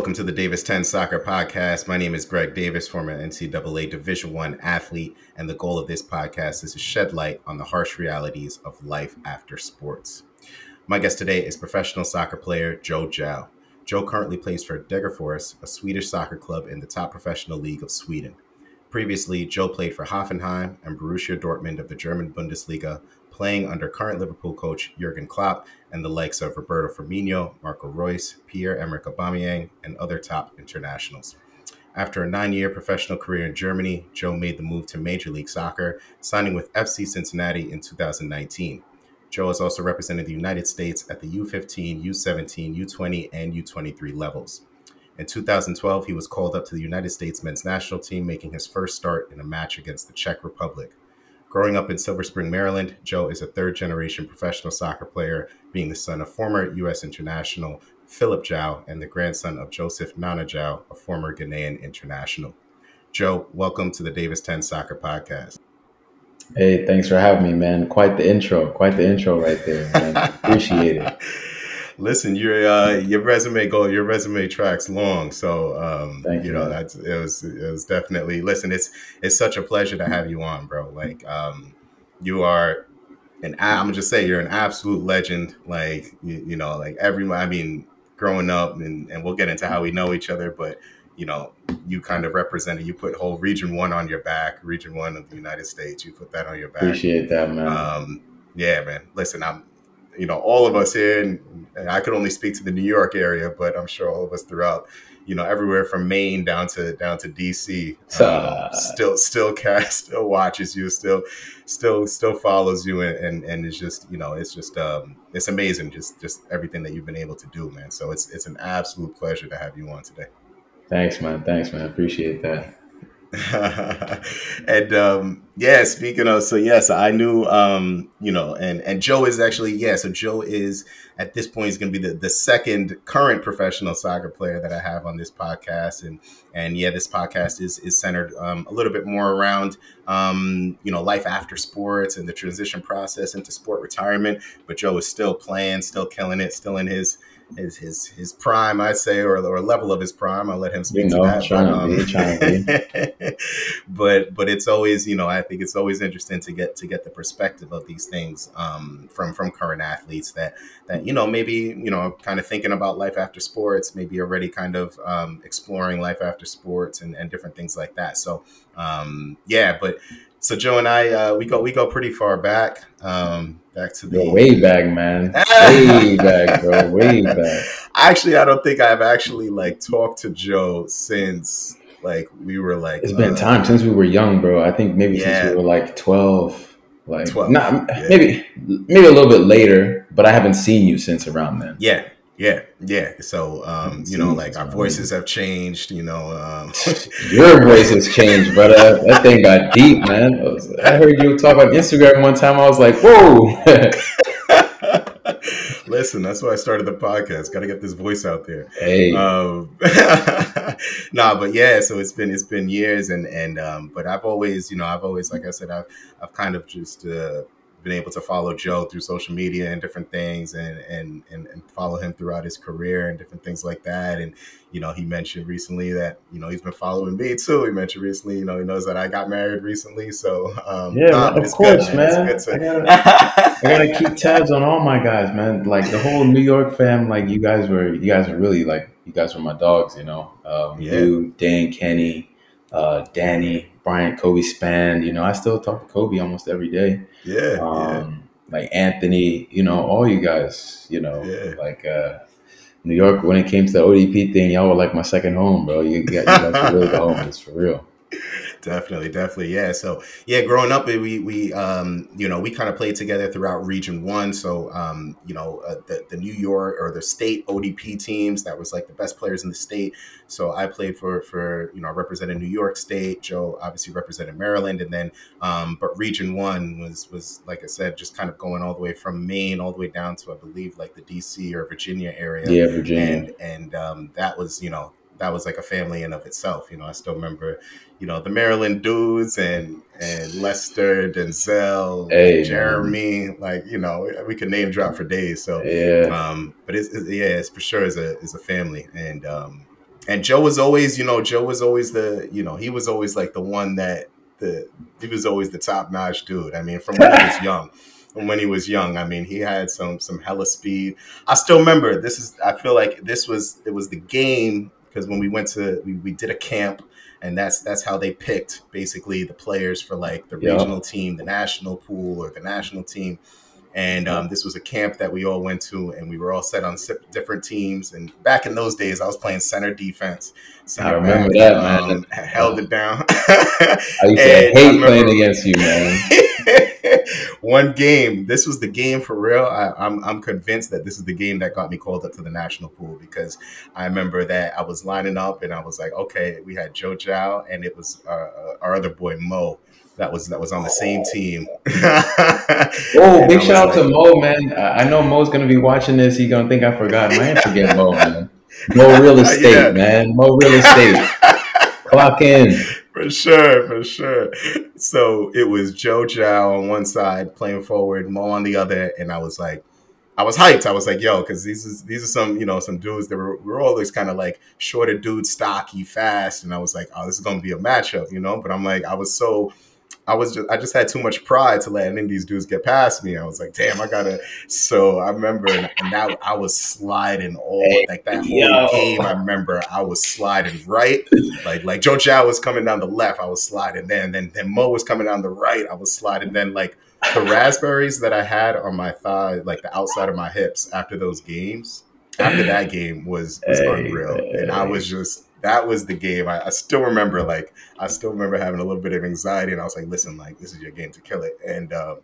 Welcome to the Davis 10 Soccer Podcast. My name is Greg Davis, former NCAA Division One athlete, and the goal of this podcast is to shed light on the harsh realities of life after sports. My guest today is professional soccer player Joe Gyau. Joe currently plays for Degerfors, a Swedish soccer club in the top professional league of Sweden. Previously, Joe played for Hoffenheim and Borussia Dortmund of the German Bundesliga, playing under current Liverpool coach Jurgen Klopp and the likes of Roberto Firmino, Marco Reus, Pierre-Emerick Aubameyang, and other top internationals. After a nine-year professional career in Germany, Joe made the move to Major League Soccer, signing with FC Cincinnati in 2019. Joe has also represented the United States at the U15, U17, U20, and U23 levels. In 2012, he was called up to the United States men's national team, making his first start in a match against the Czech Republic. Growing up in Silver Spring, Maryland, Joe is a third generation professional soccer player, being the son of former U.S. international Phillip Gyau and the grandson of Joseph Nana Gyau, a former Ghanaian international. Joe, welcome to the Davis 10 Soccer Podcast. Hey, thanks for having me, man. Quite the intro. Quite the intro right there, man. Appreciate it. Listen, your uh, your resume go your resume tracks long, so um, you you. know that's it was it was definitely. Listen, it's it's such a pleasure to have you on, bro. Like, um, you are an I'm gonna just say you're an absolute legend. Like, you, you know, like everyone. I mean, growing up, and and we'll get into how we know each other, but you know, you kind of represented. You put whole Region One on your back, Region One of the United States. You put that on your back. Appreciate that, man. Um, yeah, man. Listen, I'm, you know, all of us here, and, and I could only speak to the New York area, but I'm sure all of us throughout, you know, everywhere from Maine down to down to DC, um, still still cast, still watches you, still still still follows you, and and, and it's just you know, it's just um, it's amazing, just just everything that you've been able to do, man. So it's it's an absolute pleasure to have you on today. Thanks, man. Thanks, man. Appreciate that. and um yeah speaking of so yes i knew um you know and and joe is actually yeah so joe is at this point is going to be the, the second current professional soccer player that i have on this podcast. And and yeah this podcast is is centered um, a little bit more around um you know life after sports and the transition process into sport retirement. But joe is still playing still killing it still in his his his his prime, I'd say, or or level of his prime. I'll let him speak You know, to that. trying to be, trying to but but it's always you know I think it's always interesting to get to get the perspective of these things um, from from current athletes that that you know maybe you know kind of thinking about life after sports, maybe already kind of um, exploring life after sports and, and different things like that. So um, yeah, but so Joe and I uh, we go we go pretty far back um, back to the Yo, way back, man. Way back, bro. Way back. Actually, I don't think I've actually like talked to Joe since like we were like It's been uh, time since we were young, bro. I think maybe Yeah. since we were like twelve. Like 12, not yeah. maybe maybe a little bit later, but I haven't seen you since around then. Yeah, yeah, yeah. So um, you know, like our voices have changed. You know, um, Your voice has changed, brother. That thing got deep, man. I, was- I heard you talk on Instagram one time. I was like, whoa. listen, that's why I started the podcast. Got to get this voice out there. hey, um nah but yeah so it's been it's been years and and um but i've always you know i've always like i said i've i've kind of just uh been able to follow joe through social media and different things and and and, and follow him throughout his career and different things like that and you know he mentioned recently that you know he's been following me too he mentioned recently you know he knows that i got married recently so um yeah, nah, of it's good, course, man. It's I good gotta, to- I gotta keep tabs on all my guys, man. Like the whole New York fam, like you guys were, you guys were really like, you guys were my dogs, you know. Um, Yeah. You, Dan, Kenny, uh, Danny, Brian, Kobe Span. You know, I still talk to Kobe almost every day. yeah yeah Um, like Anthony, you know, all you guys, you know, Yeah. like uh, New York. When it came to the ODP thing, y'all were like my second home, bro. You, got, you guys were really the homies for real. Definitely definitely yeah. So yeah growing up we we um you know we kind of played together throughout region one. So um you know uh, the, the new york or the state odp teams that was like the best players in the state. So i played for for you know represented new york state. Joe obviously represented maryland. And then um but region one was was like i said just kind of going all the way from maine all the way down to i believe like the dc or virginia area. Yeah, Virginia. and and um, that was you know that was like a family in of itself. You know, I still remember, you know, the Maryland dudes and and Lester, Denzel, Hey, man. Jeremy. Like you know, we could name drop for days. So, yeah. um, but it's, it's yeah, it's for sure is a is a family, and um, and Joe was always, you know, Joe was always the, you know, he was always like the one that the he was always the top notch dude. I mean, from when he was young. From when he was young, I mean, he had some some hella speed. I still remember this is. I feel like this was it was the game because when we went to we, we did a camp and that's that's how they picked basically the players for like the Yeah. regional team, the national pool, or the national team. And um, this was a camp that we all went to, and we were all set on different teams. And back in those days, I was playing center defense. Center remember back, that, man. um, held it down. I used to And I hate remember- playing against you, man. One game. This was the game for real. I, I'm I'm convinced that this is the game that got me called up to the national pool because I remember that I was lining up and I was like, okay, we had Joe Gyau and it was uh, uh, our other boy Mo that was that was on the same team. Oh, big shout out to Mo, man. I know Mo's gonna be watching this. He gonna think I forgot. I ain't forget Mo, man. Mo real estate, Yeah. man. Mo real estate. Clock in. For sure, for sure. So it was Joe Gyau on one side playing forward, Mo on the other, and I was like, I was hyped. I was like, yo, because these is these are some you know some dudes that were we're all this kind of like shorter dudes, stocky, fast, and I was like, oh, this is gonna be a matchup, you know. But I'm like, I was so. I was just I just had too much pride to let any of these dudes get past me. I was like, damn, I gotta. So I remember, and, and that I was sliding all like that whole Yo. game. I remember I was sliding right, like like Joe Gyau was coming down the left, I was sliding. Then then then Mo was coming down the right, I was sliding. Then like the raspberries that I had on my thigh, like the outside of my hips after those games, after that game was was Hey, unreal, and I was just that was the game. I, I still remember like I still remember having a little bit of anxiety, and I was like, listen, like this is your game to kill it, and um,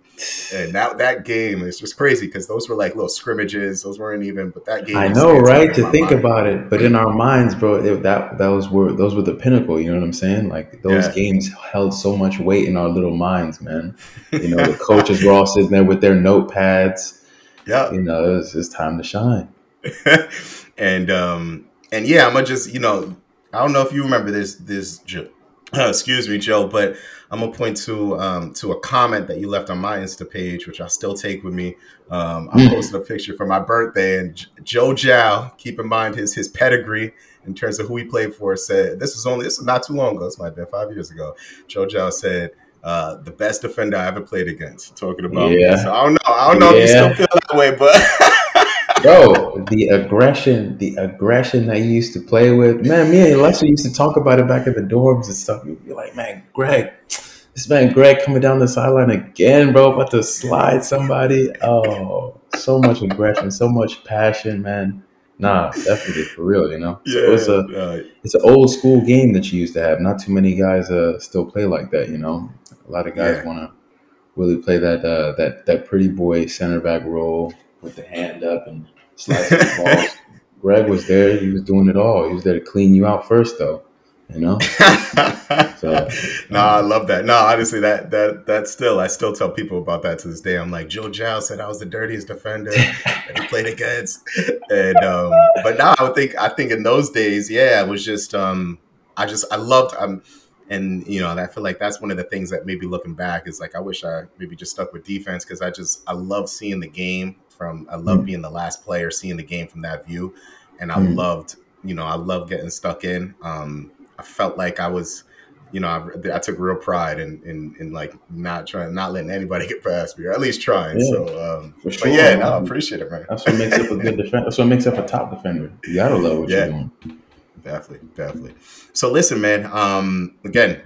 and that that game is just crazy because those were like little scrimmages. Those weren't even, but that game. I know, right? To think mind. about it, but in our minds, bro, it, that that was were those were the pinnacle. You know what I'm saying? Like those Yeah. games held so much weight in our little minds, man. You know, the coaches were all sitting there with their notepads. yeah. You know, it was it's time to shine. and um and yeah, I'm gonna just you know I don't know if you remember this this excuse me Joe, but I'm gonna point to um to a comment that you left on my Insta page, which I still take with me. Um, I Mm. posted a picture for my birthday, and J- Joe Gyau, keep in mind his his pedigree in terms of who he played for, said this was only this was not too long ago. This might have been five years ago. Joe Gyau said. Uh, the best defender I ever played against. Talking about. Yeah. So I don't know. I don't know if you still feel that way, but Bro, the aggression, the aggression that you used to play with, man. Me and Lester used to talk about it back at the dorms and stuff. You'd be like, man, Greg, this man Greg coming down the sideline again, bro, about to slide somebody. Oh, so much aggression, so much passion, man. Nah, definitely for real, you know. So it's a uh, it's an old school game that you used to have. Not too many guys uh still play like that, you know. A lot of guys Yeah. want to really play that uh, that that pretty boy center back role with the hand up and slicing the balls. Greg was there. He was doing it all. He was there to clean you out first, though. You know. So, no, I love that. No, honestly, that that that still, I still tell people about that to this day. I'm like, Joe Gyau said I was the dirtiest defender that he played against, and um, but now I would think, I think in those days, yeah, it was just, um, I just, I loved, um, and you know, and I feel like that's one of the things that maybe looking back is like, I wish I maybe just stuck with defense because I just, I love seeing the game from, I love Mm. being the last player, seeing the game from that view, and I Mm. loved, you know, I love getting stuck in. Um, I felt like I was you know, I, I took real pride in, in in like not trying, not letting anybody get past me, or at least trying. Yeah, so, um, for but sure. yeah, no, I appreciate it, man. That's what makes up a good defender. That's what makes up a top defender. You gotta love what Yeah. you're doing. definitely, definitely. So, listen, man. Um, again,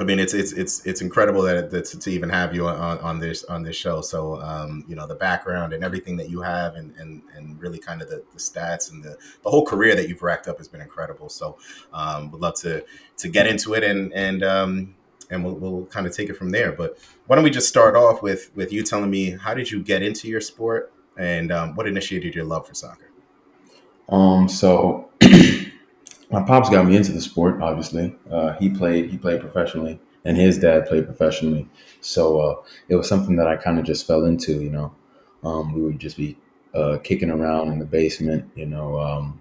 I mean, it's it's it's it's incredible that, that to, even have you on, on this on this show. So, um, you know, the background and everything that you have, and and and really kind of the, the stats and the the whole career that you've racked up has been incredible. So, um, would love to to get into it and and um and we'll, we'll kind of take it from there. But why don't we just start off with with you telling me how did you get into your sport and um, what initiated your love for soccer? Um, so my pops got me into the sport. Obviously, uh, he played. He played professionally, and his dad played professionally. So uh, it was something that I kind of just fell into. You know, um, we would just be uh, kicking around in the basement. You know, um,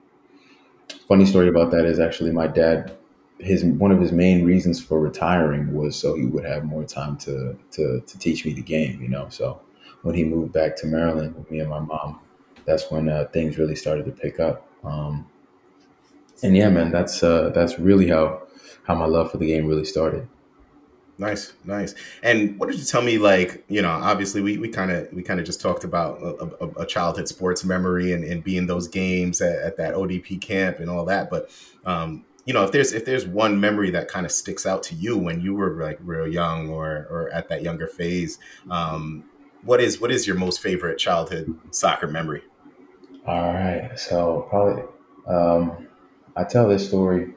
funny story about that is actually my dad. His one of his main reasons for retiring was so he would have more time to to to teach me the game. You know, so when he moved back to Maryland with me and my mom, that's when uh, things really started to pick up. Um, and yeah, man, that's uh, that's really how how my love for the game really started. Nice, nice. And what did you tell me? Like, you know, obviously we we kind of we kind of just talked about a, a, a, childhood sports memory and, and being those games at, at, that ODP camp and all that. But um, you know, if there's if there's one memory that kind of sticks out to you when you were like real young or or at that younger phase, um, what is what is your most favorite childhood soccer memory? All right, so probably um, I tell this story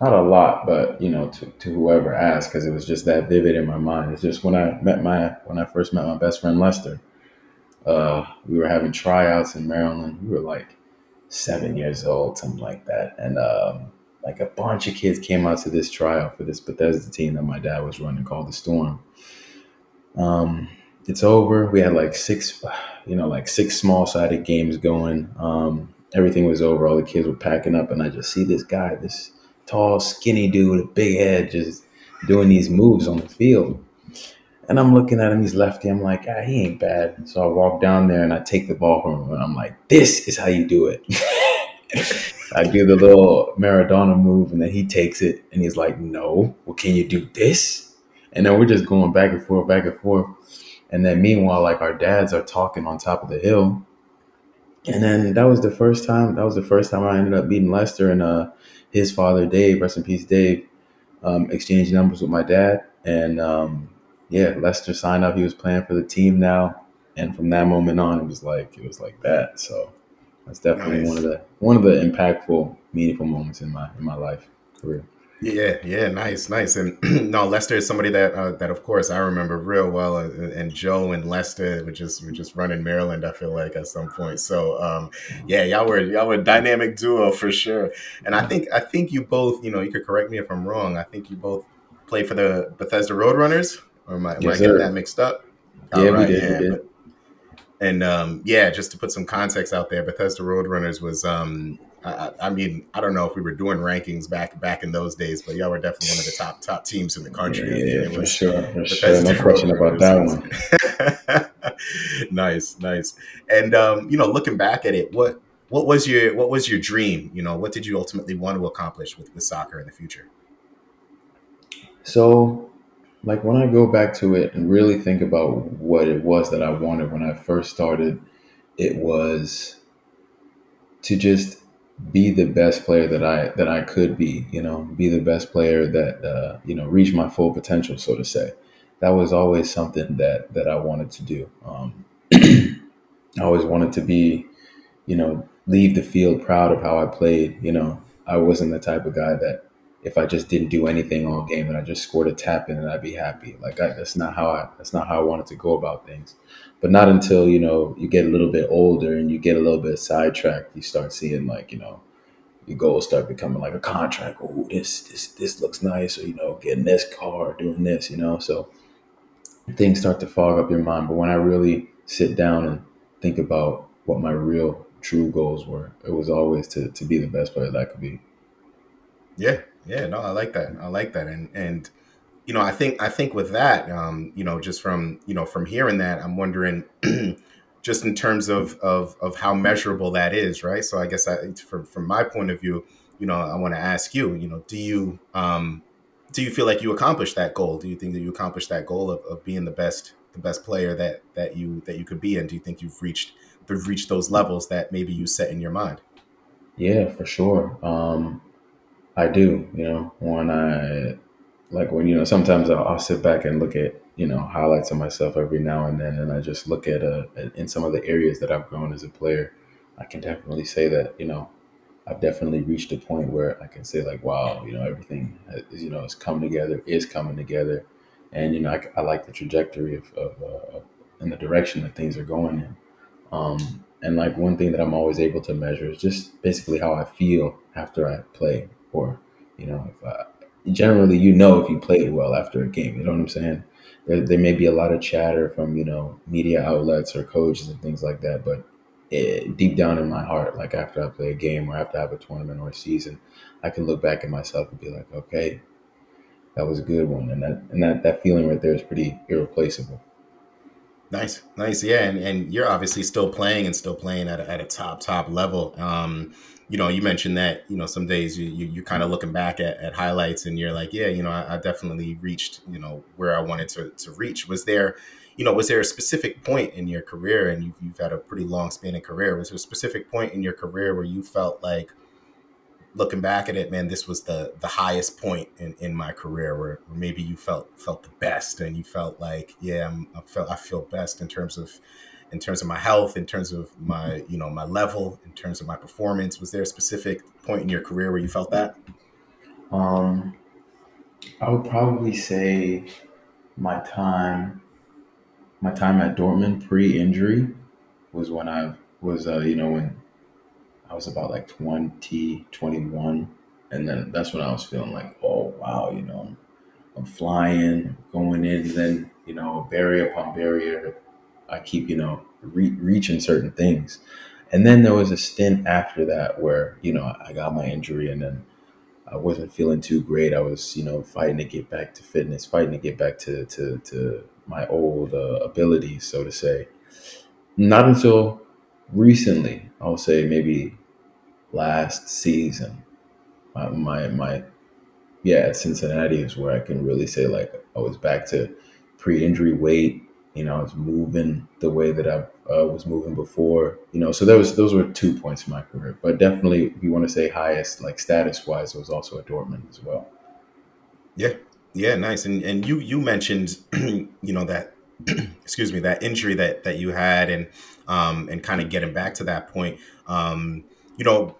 not a lot, but you know, to, to whoever asked, because it was just that vivid in my mind. It's just when I met my when I first met my best friend Lester. Uh, we were having tryouts in Maryland. We were like seven years old, something like that, and um, like a bunch of kids came out to this tryout for this Bethesda team that my dad was running called the Storm. Um, it's over. We had like six, you know, like six small sided games going. Um, everything was over. All the kids were packing up, and I just see this guy, this tall, skinny dude with a big head just doing these moves on the field. And I'm looking at him, he's lefty. I'm like, ah, he ain't bad. So I walk down there and I take the ball from him. And I'm like, this is how you do it. I do the little Maradona move and then he takes it and he's like, no, well, can you do this? And then we're just going back and forth, back and forth. And then meanwhile, like our dads are talking on top of the hill. And then that was the first time, that was the first time I ended up beating Lester. And uh, his father, Dave, rest in peace, Dave, um, exchanged numbers with my dad. And um, yeah, Lester signed up. He was playing for the team now. And from that moment on, it was like it was like that. So that's definitely nice. one of the one of the impactful, meaningful moments in my in my life career. Yeah, yeah, nice, nice. And no, Lester is somebody that uh, that of course I remember real well. And, and Joe and Lester were just were just running Maryland. I feel like at some point. So um, yeah, y'all were y'all were a dynamic duo for sure. And I think I think you both, you know, you could correct me if I'm wrong. I think you both played for the Bethesda Roadrunners, or am I, am yes, I getting that mixed up? Yeah, right, we did. Yeah, we did. But, and um, yeah, just to put some context out there, Bethesda Roadrunners was um, I, I, mean, I don't know if we were doing rankings back back in those days, but y'all were definitely one of the top top teams in the country. Yeah, yeah for sure, for sure. No question about that one. nice, nice. And um, you know, looking back at it, what what was your what was your dream? You know, what did you ultimately want to accomplish with, with soccer in the future? So, like when I go back to it and really think about what it was that I wanted when I first started, it was to just be the best player that I that I could be. You know, be the best player that uh, you know reach my full potential, so to say. That was always something that that I wanted to do. Um, I always wanted to be, you know, leave the field proud of how I played. You know, I wasn't the type of guy that if I just didn't do anything all game and I just scored a tap in and I'd be happy. Like I, that's not how I that's not how I wanted to go about things. But not until you know you get a little bit older and you get a little bit sidetracked, you start seeing like you know your goals start becoming like a contract. Oh, this this this looks nice, or you know, getting this car, doing this, you know. So things start to fog up your mind. But when I really sit down and think about what my real true goals were, it was always to to be the best player that I could be. Yeah, yeah, no, I like that. I like that, and and you know, I think I think with that, um, you know, just from you know from hearing that, I'm wondering. just in terms of, of of how measurable that is, right? So I guess I, from from my point of view, you know, I want to ask you, you know, do you um, do you feel like you accomplished that goal? Do you think that you accomplished that goal of, of being the best the best player that that you that you could be? And do you think you've reached you've reached those levels that maybe you set in your mind? Yeah, for sure. Um, I do. You know, when I like when you know sometimes I'll, I'll sit back and look at you know highlights of myself every now and then, and I just look at uh in some of the areas that I've grown as a player. I can definitely say that you know I've definitely reached a point where I can say like, wow, you know, everything is, you know is coming together, is coming together, and you know I, I like the trajectory of, of uh, in the direction that things are going in. Um, and like one thing that I'm always able to measure is just basically how I feel after I play, or you know, if I, generally you know if you played well after a game. You know what I'm saying? there, there may be a lot of chatter from you know media outlets or coaches and things like that, but it, deep down in my heart, like after I play a game or after I have a tournament or a season, I can look back at myself and be like, okay, that was a good one, and that and that that feeling right there is pretty irreplaceable. Nice, nice, yeah, and, and you're obviously still playing and still playing at a, at a top top level. Um, you know, you mentioned that you know some days you you, you kind of looking back at, at highlights and you're like, yeah, you know, I, I definitely reached you know where I wanted to to reach. Was there, you know, was there a specific point in your career, and you've, you've had a pretty long spanning career? Was there a specific point in your career where you felt like looking back at it, man, this was the the highest point in, in my career where, where maybe you felt felt the best and you felt like, yeah, I'm, I I feel best in terms of in terms of my health, in terms of my you know my level, in terms of my performance. Was there a specific point in your career where you felt that? Um, I would probably say my time my time at Dortmund pre-injury was when I was uh, you know when I was about like 20, 21. And then that's when I was feeling like, oh, wow, you know, I'm flying, going in, and then, you know, barrier upon barrier, I keep, you know, re- reaching certain things. And then there was a stint after that where, you know, I got my injury and then I wasn't feeling too great. I was, you know, fighting to get back to fitness, fighting to get back to, to, to my old uh, abilities, so to say. Not until recently, I'll say maybe last season. My, my, my yeah, Cincinnati is where I can really say like I was back to pre-injury weight. You know, I was moving the way that I uh, was moving before. You know, so there was those were two points in my career. But definitely, if you want to say highest, like status wise, it was also at Dortmund as well. Yeah, yeah, nice. And and you you mentioned you know that excuse me that injury that that you had and um and kind of getting back to that point. Um, you know,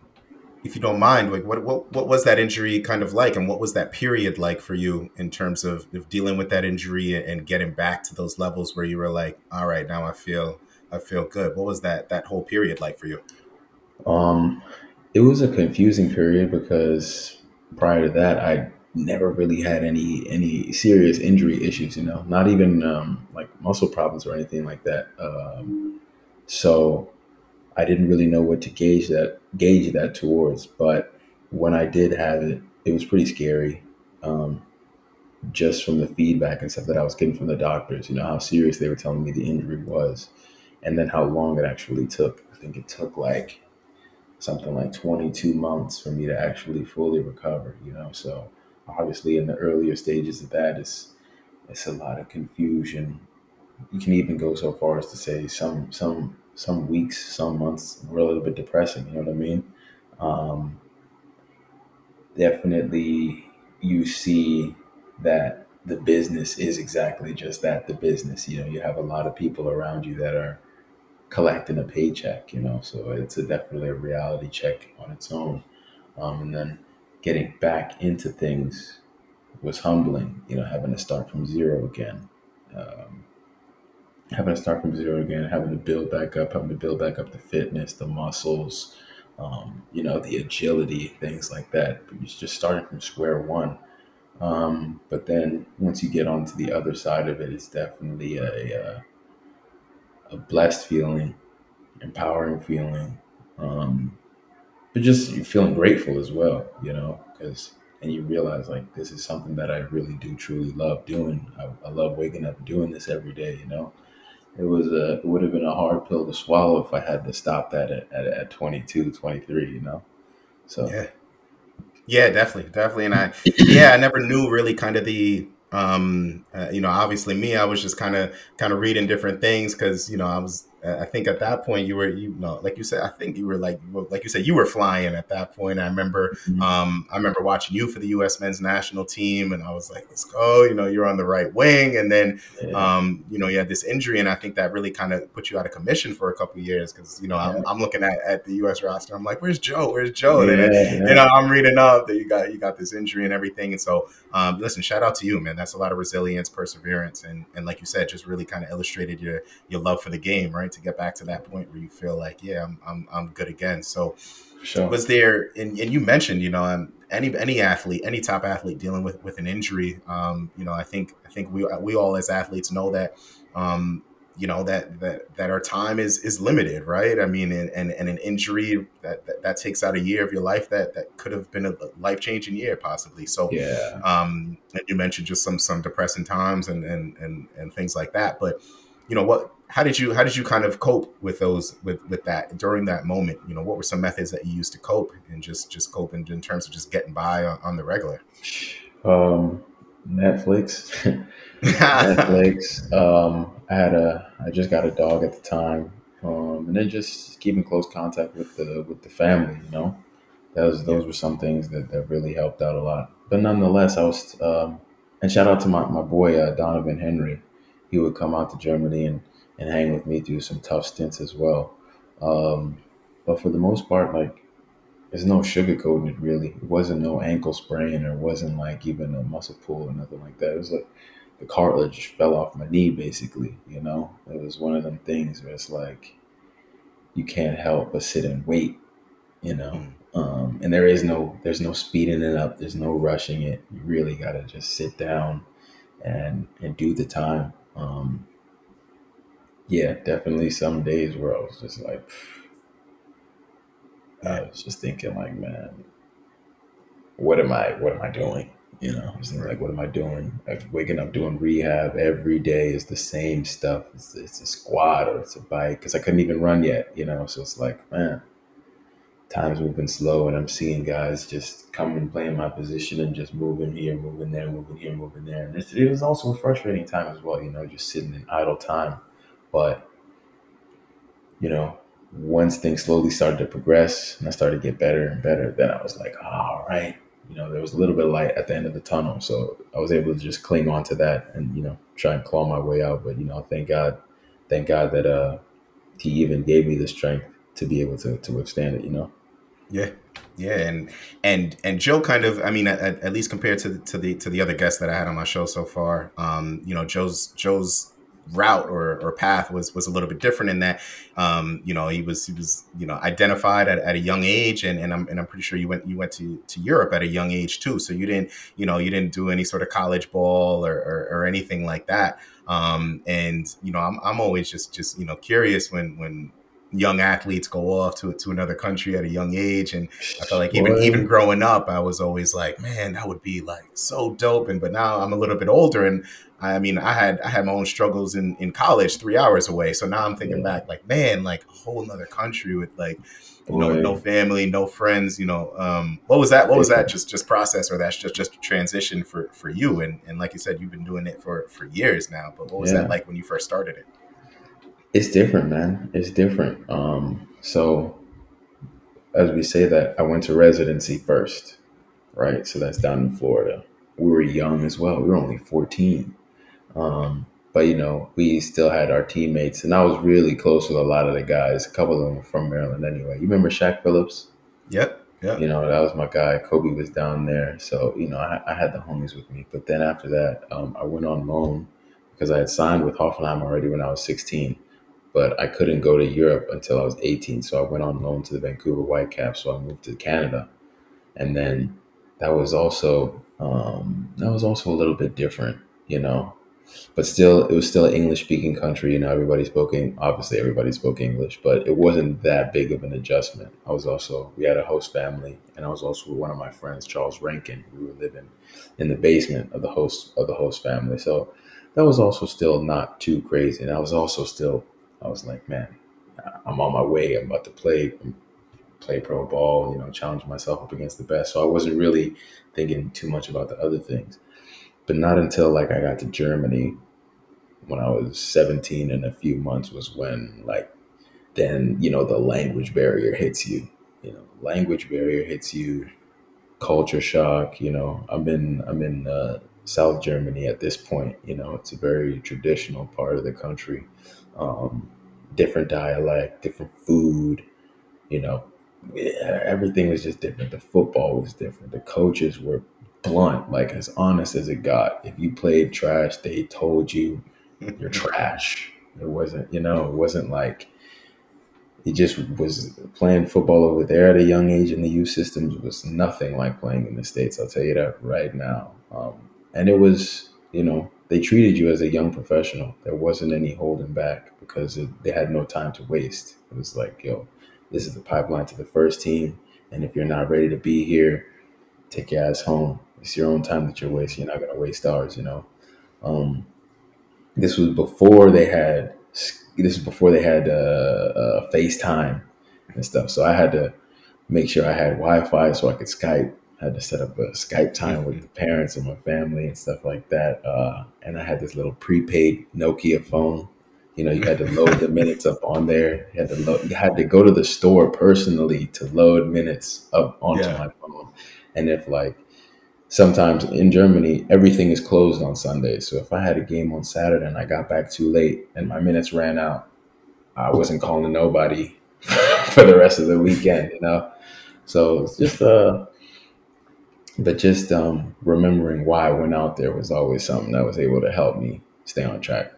if you don't mind, like what, what what was that injury kind of like, and what was that period like for you in terms of, of dealing with that injury and getting back to those levels where you were like, all right, now I feel I feel good. What was that that whole period like for you? Um, it was a confusing period because prior to that, I never really had any any serious injury issues. You know, not even um, like muscle problems or anything like that. Um, so I didn't really know what to gauge that gauge that towards. But when I did have it, it was pretty scary. Um, just from the feedback and stuff that I was getting from the doctors, you know, how serious they were telling me the injury was, and then how long it actually took. I think it took like something like 22 months for me to actually fully recover, you know. So obviously in the earlier stages of that it's it's a lot of confusion. You can even go so far as to say some some some weeks, some months were a little bit depressing. You know what I mean? Um, definitely, you see that the business is exactly just that the business. You know, you have a lot of people around you that are collecting a paycheck, you know, so it's a definitely a reality check on its own. Um, and then getting back into things was humbling, you know, having to start from zero again. Um, having to start from zero again, having to build back up, having to build back up the fitness, the muscles, um, you know, the agility, things like that. But you're just starting from square one. Um, but then once you get onto the other side of it, it's definitely a, a, a blessed feeling, empowering feeling, um, but just you're feeling grateful as well, you know, because and you realize like this is something that I really do truly love doing. I, I love waking up and doing this every day, you know it was a it would have been a hard pill to swallow if I had to stop that at, at, at 22, 23, you know? So, yeah, yeah, definitely. Definitely. And I, yeah, I never knew really kind of the, um, uh, you know, obviously me, I was just kind of, kind of reading different things cause you know, I was I think at that point you were, you know, like you said, I think you were like, like you said, you were flying at that point. I remember, mm-hmm. um, I remember watching you for the U.S. men's national team, and I was like, let's go. You know, you're on the right wing, and then, yeah. um, you know, you had this injury, and I think that really kind of put you out of commission for a couple years because, you know, yeah. I'm, I'm, looking at, at the U.S. roster, I'm like, where's Joe? Where's Joe? And yeah, then, you know, I'm reading up that you got you got this injury and everything, and so, um, listen, shout out to you, man. That's a lot of resilience, perseverance, and and like you said, just really kind of illustrated your your love for the game, right? To get back to that point point where you feel like, yeah, I'm I'm, I'm good again. So, sure. was there? And, and you mentioned, you know, um, any any athlete, any top athlete dealing with with an injury, um, you know, I think I think we we all as athletes know that. Um, you know that that that our time is is limited right i mean and and, and an injury that, that, that takes out a year of your life that that could have been a life-changing year possibly so yeah um you mentioned just some some depressing times and and and, and things like that but you know what how did you how did you kind of cope with those with with that during that moment? You know what were some methods that you used to cope and just just coping in terms of just getting by on, on the regular? Um netflix. Netflix um i had a i just got a dog at the time um and then just keeping close contact with the with the family you know? Those those were some things that, that really helped out a lot. But nonetheless i was um and shout out to my, my boy uh, donovan henry. He would come out to germany and and hang with me through some tough stints as well. Um, but for the most part, like there's no sugarcoating it really. It wasn't no ankle sprain or it wasn't like even a muscle pull or nothing like that. It was like the cartilage fell off my knee basically, you know? It was one of them things where it's like you can't help but sit and wait, you know. Mm. Um, and there is no there's no speeding it up, there's no rushing it. You really gotta just sit down and and do the time. Um, yeah, definitely some days where I was just like, I was just thinking like, man, what am I, what am I doing? You know, I was thinking like, what am I doing? Like waking up doing rehab every day is the same stuff. It's, it's a squat or it's a bike because I couldn't even run yet. You know, so it's like, man, time's moving slow, and I'm seeing guys just come and play in my position and just moving here, moving there, moving here, moving there. And it was also a frustrating time as well. You know, just sitting in idle time but, you know, once things slowly started to progress and I started to get better and better, then I was like, all right, you know, there was a little bit of light at the end of the tunnel. So I was able to just cling on to that and, you know, try and claw my way out. But, you know, thank God, thank God that uh, he even gave me the strength to be able to, to withstand it, you know? Yeah. Yeah, and and and Joe kind of, I mean, at, at least compared to to the to the other guests that I had on my show so far, um, you know, Joe's Joe's route or, or path was was a little bit different in that um, you know he was he was you know identified at, at a young age and, and I'm and I'm pretty sure you went you went to, to Europe at a young age too. So you didn't you know you didn't do any sort of college ball or, or, or anything like that. Um, and you know I'm, I'm always just just you know curious when when young athletes go off to to another country at a young age. And I felt like even Boy. even growing up I was always like man that would be like so dope. And but now I'm a little bit older and I mean I had I had my own struggles in in college 3 hours away so now I'm thinking back like man like a whole another country with like you know no family no friends you know um what was that what was that just just process or that's just just a transition for for you and and like you said you've been doing it for for years now but what was yeah. that like when you first started it it's different, man. It's different. Um, so, as we say that, I went to residency first, right? So that's down in Florida. We were young as well. We were only 14. Um, but, you know, we still had our teammates, and I was really close with a lot of the guys. A couple of them were from Maryland anyway. You remember Shaq Phillips? Yep. Yeah. You know, that was my guy. Kobe was down there. So, you know, I, I had the homies with me. But then after that, um, I went on loan because I had signed with Hoffenheim already when I was 16 but I couldn't go to Europe until I was 18. So I went on loan to the Vancouver Whitecaps. So I moved to Canada, and then that was also um, that was also a little bit different, you know. But still, it was still an English speaking country. You know, everybody spoke obviously everybody spoke English, but it wasn't that big of an adjustment. I was also we had a host family, and I was also with one of my friends, Charles Rankin. We were living in the basement of the host of the host family, so that was also still not too crazy. And I was also still I was like, man, I'm on my way. I'm about to play play pro ball, you know, challenge myself up against the best. So I wasn't really thinking too much about the other things. But not until like I got to Germany when I was 17 and a few months was when like then, you know, the language barrier hits you. You know, language barrier hits you, culture shock, you know. I'm in I'm in uh, South Germany at this point, you know, it's a very traditional part of the country um, different dialect, different food, you know, everything was just different. The football was different. The coaches were blunt, like as honest as it got. If you played trash, they told you you're trash. It wasn't, you know, it wasn't like he just was playing football over there at a young age in the youth systems was nothing like playing in the states. I'll tell you that right now. Um, and it was, you know, they treated you as a young professional. There wasn't any holding back because it, they had no time to waste. It was like, yo, this is the pipeline to the first team. And if you're not ready to be here, take your ass home. It's your own time that you're wasting. You're not going to waste ours, you know? Um, this was before they had this was before they had uh, uh, FaceTime and stuff. So I had to make sure I had Wi-Fi so I could Skype. I had to set up a Skype time with the parents and my family and stuff like that. Uh, and I had this little prepaid Nokia phone. You know, you had to load the minutes up on there. You had to load, you had to go to the store personally to load minutes up onto Yeah. my phone. And if like sometimes in Germany, everything is closed on Sundays. So if I had a game on Saturday and I got back too late and my minutes ran out, I wasn't calling nobody for the rest of the weekend, you know? So it's just uh but just um remembering why I went out there was always something that was able to help me stay on track.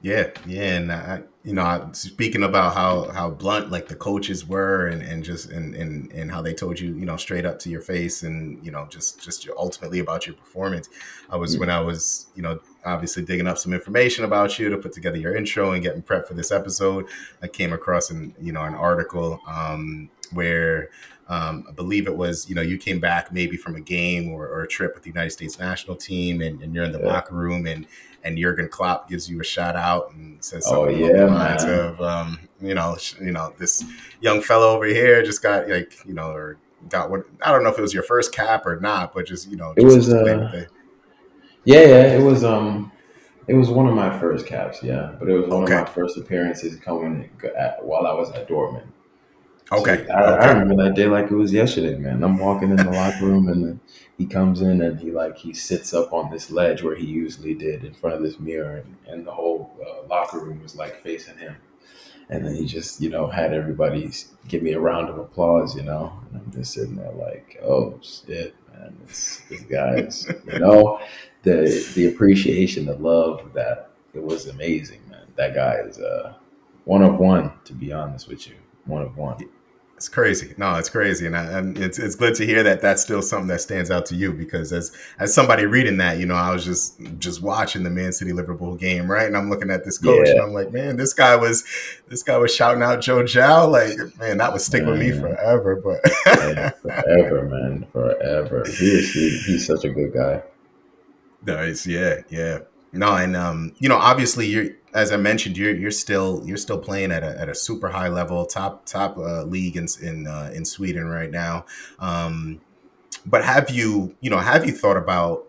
Yeah, yeah, and I, you know, speaking about how how blunt like the coaches were, and and just and and and how they told you, you know, straight up to your face, and you know, just just ultimately about your performance. I was when I was, you know, obviously digging up some information about you to put together your intro and getting prepped for this episode. I came across an you know an article um, where. Um, I believe it was, you know, you came back maybe from a game or, or a trip with the United States national team, and, and you're in the Yeah. locker room, and and Jurgen Klopp gives you a shout out and says Oh, something along the lines man. of, um, you know, sh- you know, this young fellow over here just got like, you know, or got what I don't know if it was your first cap or not, but just you know, It was, uh, the- Yeah, yeah, it was um it was one of my first caps, yeah. But it was one Okay. of my first appearances coming at, while I was at Dortmund. Okay, So I, I remember that day like it was yesterday, man. I'm walking in the locker room and then he comes in and he like he sits up on this ledge where he usually did in front of this mirror, and, and the whole uh, locker room was like facing him. And then he just, you know, had everybody give me a round of applause, you know. And I'm just sitting there like, oh shit, man, this this guy's, you know, the the appreciation, the love that it was amazing, man. That guy is uh one of one, to be honest with you, one of one. It's crazy. No, it's crazy, and, I, and it's it's good to hear that that's still something that stands out to you because as as somebody reading that, you know, I was just just watching the Man City Liverpool game, right, and I'm looking at this coach, Yeah. and I'm like, man, this guy was this guy was shouting out Joe Gyau, like, man, that would stick with me forever. But forever, man, forever. He is he, he's such a good guy. Nice, yeah, yeah. No, and um, you know, obviously, you're as I mentioned, you're you're still you're still playing at a, at a super high level, top top uh, league in in uh, in Sweden right now. Um, but have you you know have you thought about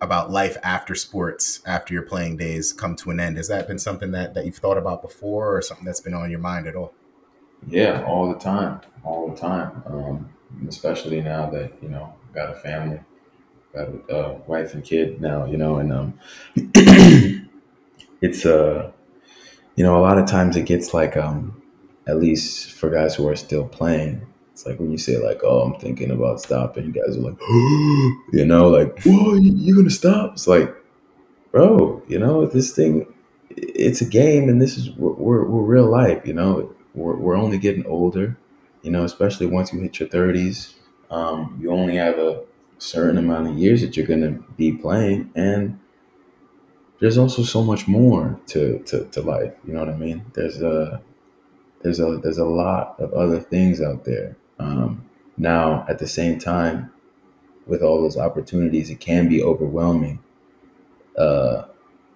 about life after sports after your playing days come to an end? Has that been something that that you've thought about before, or something that's been on your mind at all? Yeah, all the time, all the time. Um, especially now that you know got a family, a wife and kid now, you know, and um, it's uh, you know, a lot of times it gets like um, at least for guys who are still playing, it's like when you say like, "Oh, I'm thinking about stopping," you guys are like, you know, like, "Whoa, you- you're gonna stop?" It's like, bro, you know, this thing, it's a game, and this is we're, we're, we're real life. You know, we're, we're only getting older. You know, especially once you hit your thirties, um, you only have a certain amount of years that you're gonna be playing, and there's also so much more to, to, to life. You know what I mean? There's a there's a there's a lot of other things out there. Um, now, at the same time, with all those opportunities, it can be overwhelming uh,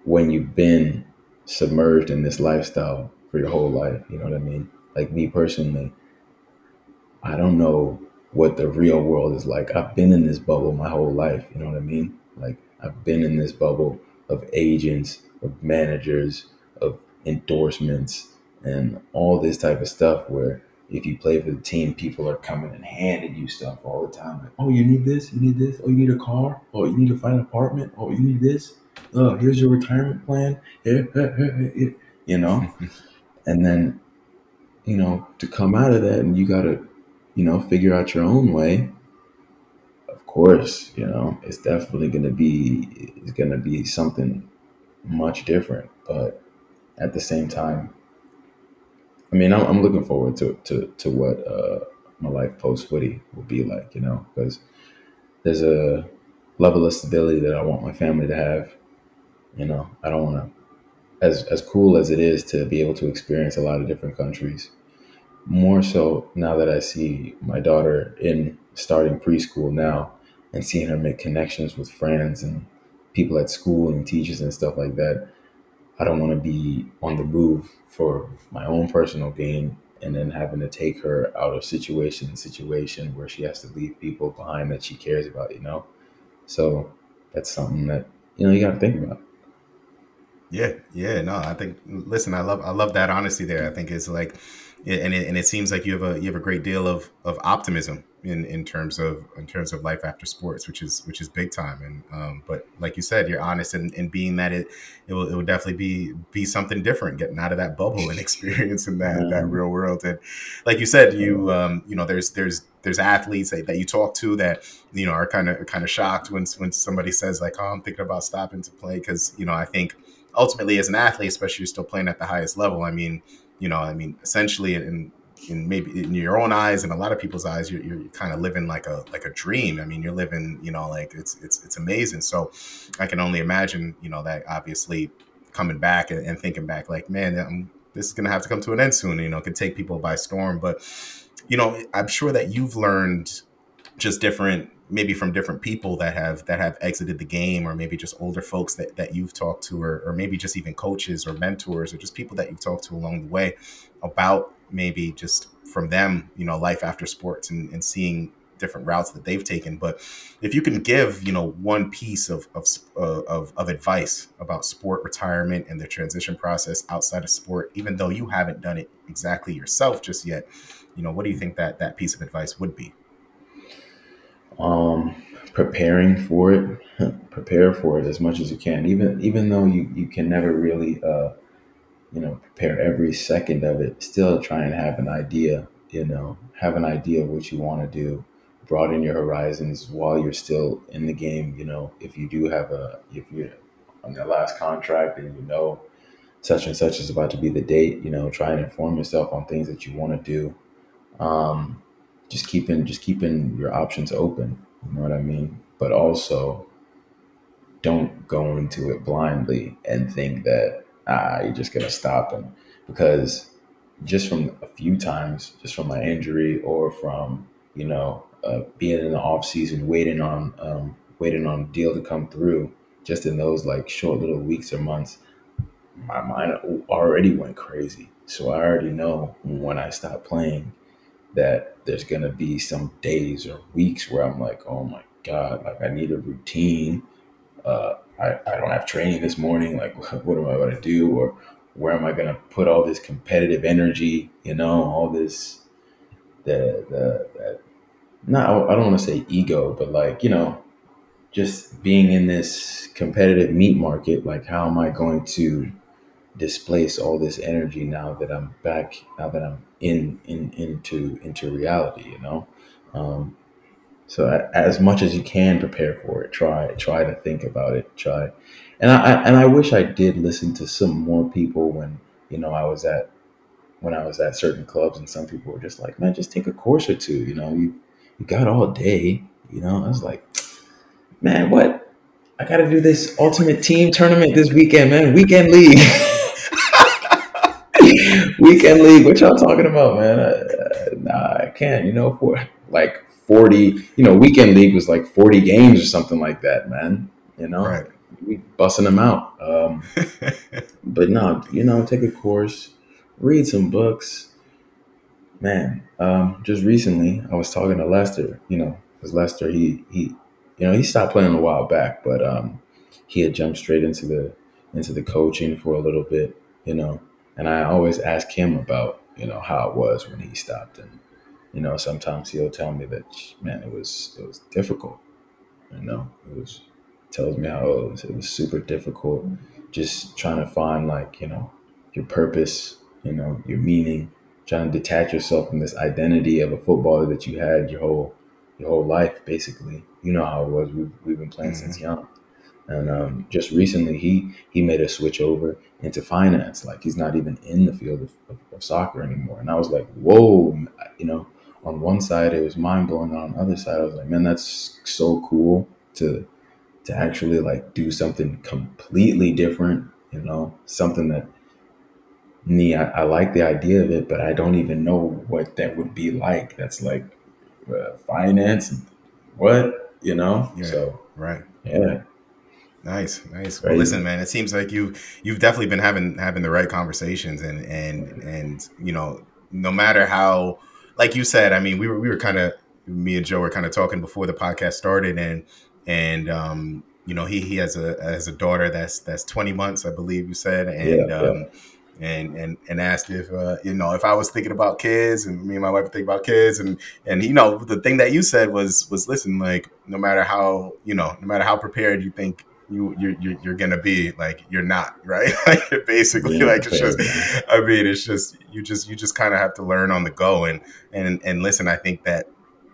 when you've been submerged in this lifestyle for your whole life. You know what I mean? Like me personally, I don't know what the real world is like. I've been in this bubble my whole life. You know what I mean? Like I've been in this bubble of agents, of managers, of endorsements, and all this type of stuff where if you play for the team, people are coming and handing you stuff all the time. Like, oh, you need this, you need this, oh, you need a car, oh, you need to find an apartment, oh, you need this, oh, here's your retirement plan, here, here, here, here, here," you know? And then, you know, to come out of that and you got to, you know, figure out your own way. Of course, you know, it's definitely going to be, it's going to be something much different. But at the same time, I mean, I'm, I'm looking forward to, to, to what uh, my life post footy will be like, you know, because there's a level of stability that I want my family to have. You know, I don't want to, as, as cool as it is to be able to experience a lot of different countries, more so now that I see my daughter in starting preschool now and seeing her make connections with friends and people at school and teachers and stuff like that. I don't want to be on the move for my own personal gain and then having to take her out of situation situation where she has to leave people behind that she cares about, you know? So that's something that, you know, you got to think about. Yeah, yeah, no, I think listen, I love I love that honesty there. I think it's like and it, and it seems like you have a you have a great deal of of optimism in in terms of in terms of life after sports, which is which is big time. And um, but like you said, you're honest and, being that it it will, it will definitely be be something different, getting out of that bubble and experiencing that that real world. And like you said, you um, you know there's there's there's athletes that, that you talk to that you know are kind of kind of shocked when when somebody says like, oh, I'm thinking about stopping to play because you know I think ultimately as an athlete, especially you're still playing at the highest level. I mean, you know, I mean, essentially in in maybe in your own eyes and a lot of people's eyes, you're, you're kind of living like a like a dream. I mean, you're living, you know, like it's it's it's amazing. So I can only imagine, you know, that obviously coming back and, and thinking back, like, man, I'm, um, this is gonna have to come to an end soon. You know, it can take people by storm. But you know, I'm sure that you've learned just different maybe from different people that have that have exited the game or maybe just older folks that, that you've talked to or, or maybe just even coaches or mentors or just people that you've talked to along the way about maybe just from them you know life after sports and, and seeing different routes that they've taken. But if you can give you know one piece of of, uh, of, of advice about sport retirement and the transition process outside of sport even though you haven't done it exactly yourself just yet you know what do you think that that piece of advice would be um, preparing for it, prepare for it as much as you can. Even even though you you can never really uh, you know prepare every second of it, still try and have an idea. You know, have an idea of what you want to do. Broaden your horizons while you're still in the game. You know, if you do have a if you're on your last contract and you know such and such is about to be the date, you know, try and inform yourself on things that you want to do. Um, just keeping just keeping your options open. You know what I mean? But also don't go into it blindly and think that ah you're just gonna stop and because just from a few times, just from my injury or from you know uh, being in the off season, waiting on um, waiting on a deal to come through, just in those like short little weeks or months, my mind already went crazy. So I already know when I stop playing that there's gonna be some days or weeks where I'm like, oh my god, like I need a routine. Uh, I, I don't have training this morning. Like, what am I gonna do? Or where am I gonna put all this competitive energy? You know, all this the the that not I don't want to say ego, but like you know, just being in this competitive meat market. Like, how am I going to displace all this energy now that I'm back, now that I'm in in into into reality, you know. Um, so as much as you can prepare for it, try try to think about it, try. And I and I wish I did listen to some more people when you know I was at when I was at certain clubs, and some people were just like, "Man, just take a course or two. You know, you you got all day. You know." I was like, "Man, what? I got to do this ultimate team tournament this weekend, man. Weekend league." weekend league. What y'all talking about, man? Uh, nah, I can't. You know, for like forty, you know, weekend league was like forty games or something like that, man. You know, right. we busting them out. Um, but no, you know, take a course, read some books. Man, um, just recently I was talking to Lester. You know, because Lester he he, you know, he stopped playing a while back, but um, he had jumped straight into the into the coaching for a little bit. You know, and I always ask him about, you know, how it was when he stopped. And, you know, sometimes he'll tell me that, man, it was, it was difficult. You know, it was, tells me how it was, it was super difficult just trying to find like, you know, your purpose, you know, your meaning, trying to detach yourself from this identity of a footballer that you had your whole, your whole life, basically. You know how it was. We've, we've been playing mm-hmm. since young. And um, just recently, he he made a switch over into finance. Like he's not even in the field of, of, of soccer anymore. And I was like, whoa, you know. On one side, it was mind blowing. On the other side, I was like, man, that's so cool to to actually like do something completely different. You know, something that me, I, I like the idea of it, but I don't even know what that would be like. That's like uh, finance, what you know. Yeah, so right, yeah Nice, nice. Well, listen, man. It seems like you you've definitely been having having the right conversations, and and and you know, no matter how, like you said, I mean, we were we were kind of me and Joe were kind of talking before the podcast started, and and um, you know, he he has a has a daughter that's that's twenty months, I believe you said, and yeah, um, yeah and and and asked if uh, you know if I was thinking about kids and me and my wife think about kids and and you know the thing that you said was was listen like no matter how you know no matter how prepared you think you you're, you're, you're gonna be like you're not right like basically yeah, like it's just I mean it's just you just you just kind of have to learn on the go and and and listen I think that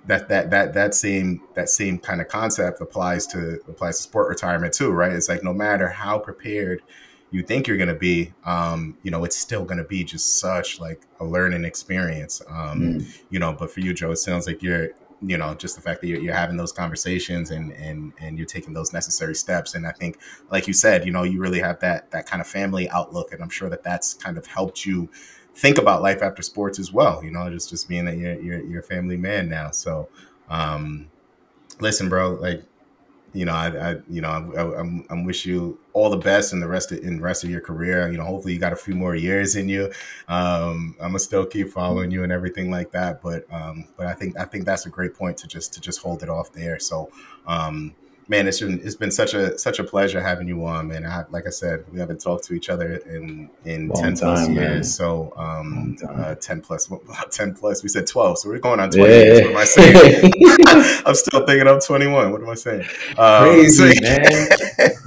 that that that that same that same kind of concept applies to applies to sport retirement too right it's like no matter how prepared you think you're going to be, um, you know, it's still going to be just such like a learning experience. Um, mm. You know, but for you, Joe, it sounds like you're, you know, just the fact that you're, you're having those conversations and and and you're taking those necessary steps. And I think, like you said, you know, you really have that that kind of family outlook, and I'm sure that that's kind of helped you think about life after sports as well. You know, just just being that you're you're, you're a family man now. So, um, listen, bro, like you know, I, I you know, I, I'm, I'm wish you all the best in the rest of in the rest of your career. You know, hopefully you got a few more years in you. Um, I'm gonna still keep following you and everything like that. But um, but I think I think that's a great point to just to just hold it off there. So um, man, it's been it's been such a such a pleasure having you on, man. I, like I said, we haven't talked to each other in in Long ten time, plus years, man. so um, uh, ten plus ten plus. We said twelve, so we're going on twenty. Yeah. Years. What am I saying? I'm still thinking I'm 21. What am I saying? Um, Crazy so, man,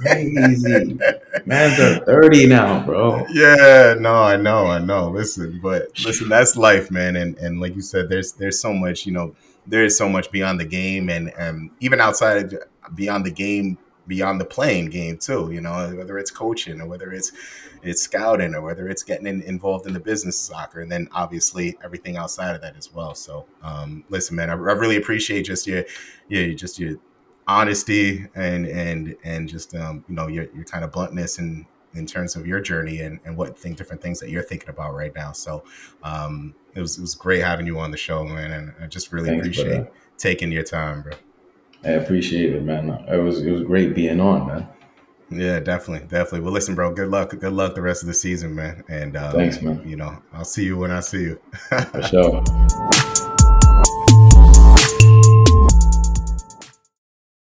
crazy. Man's are 30 now, bro. Yeah, no, I know, I know. Listen, but listen, that's life, man. And and like you said, there's there's so much, you know there is so much beyond the game and, and even outside beyond the game, beyond the playing game too. You know, whether it's coaching or whether it's it's scouting or whether it's getting in, involved in the business soccer, and then obviously everything outside of that as well. So, um, listen, man, I, I really appreciate just your, yeah, just your honesty and and and just um, you know your your kind of bluntness and in terms of your journey and, and what think different things that you're thinking about right now. So um, it was it was great having you on the show, man, and I just really Thanks appreciate taking your time, bro. I appreciate it, man. It was it was great being on, man. Yeah, definitely, definitely. Well, listen, bro. Good luck. Good luck the rest of the season, man. And um, thanks, man. You know, I'll see you when I see you. For sure.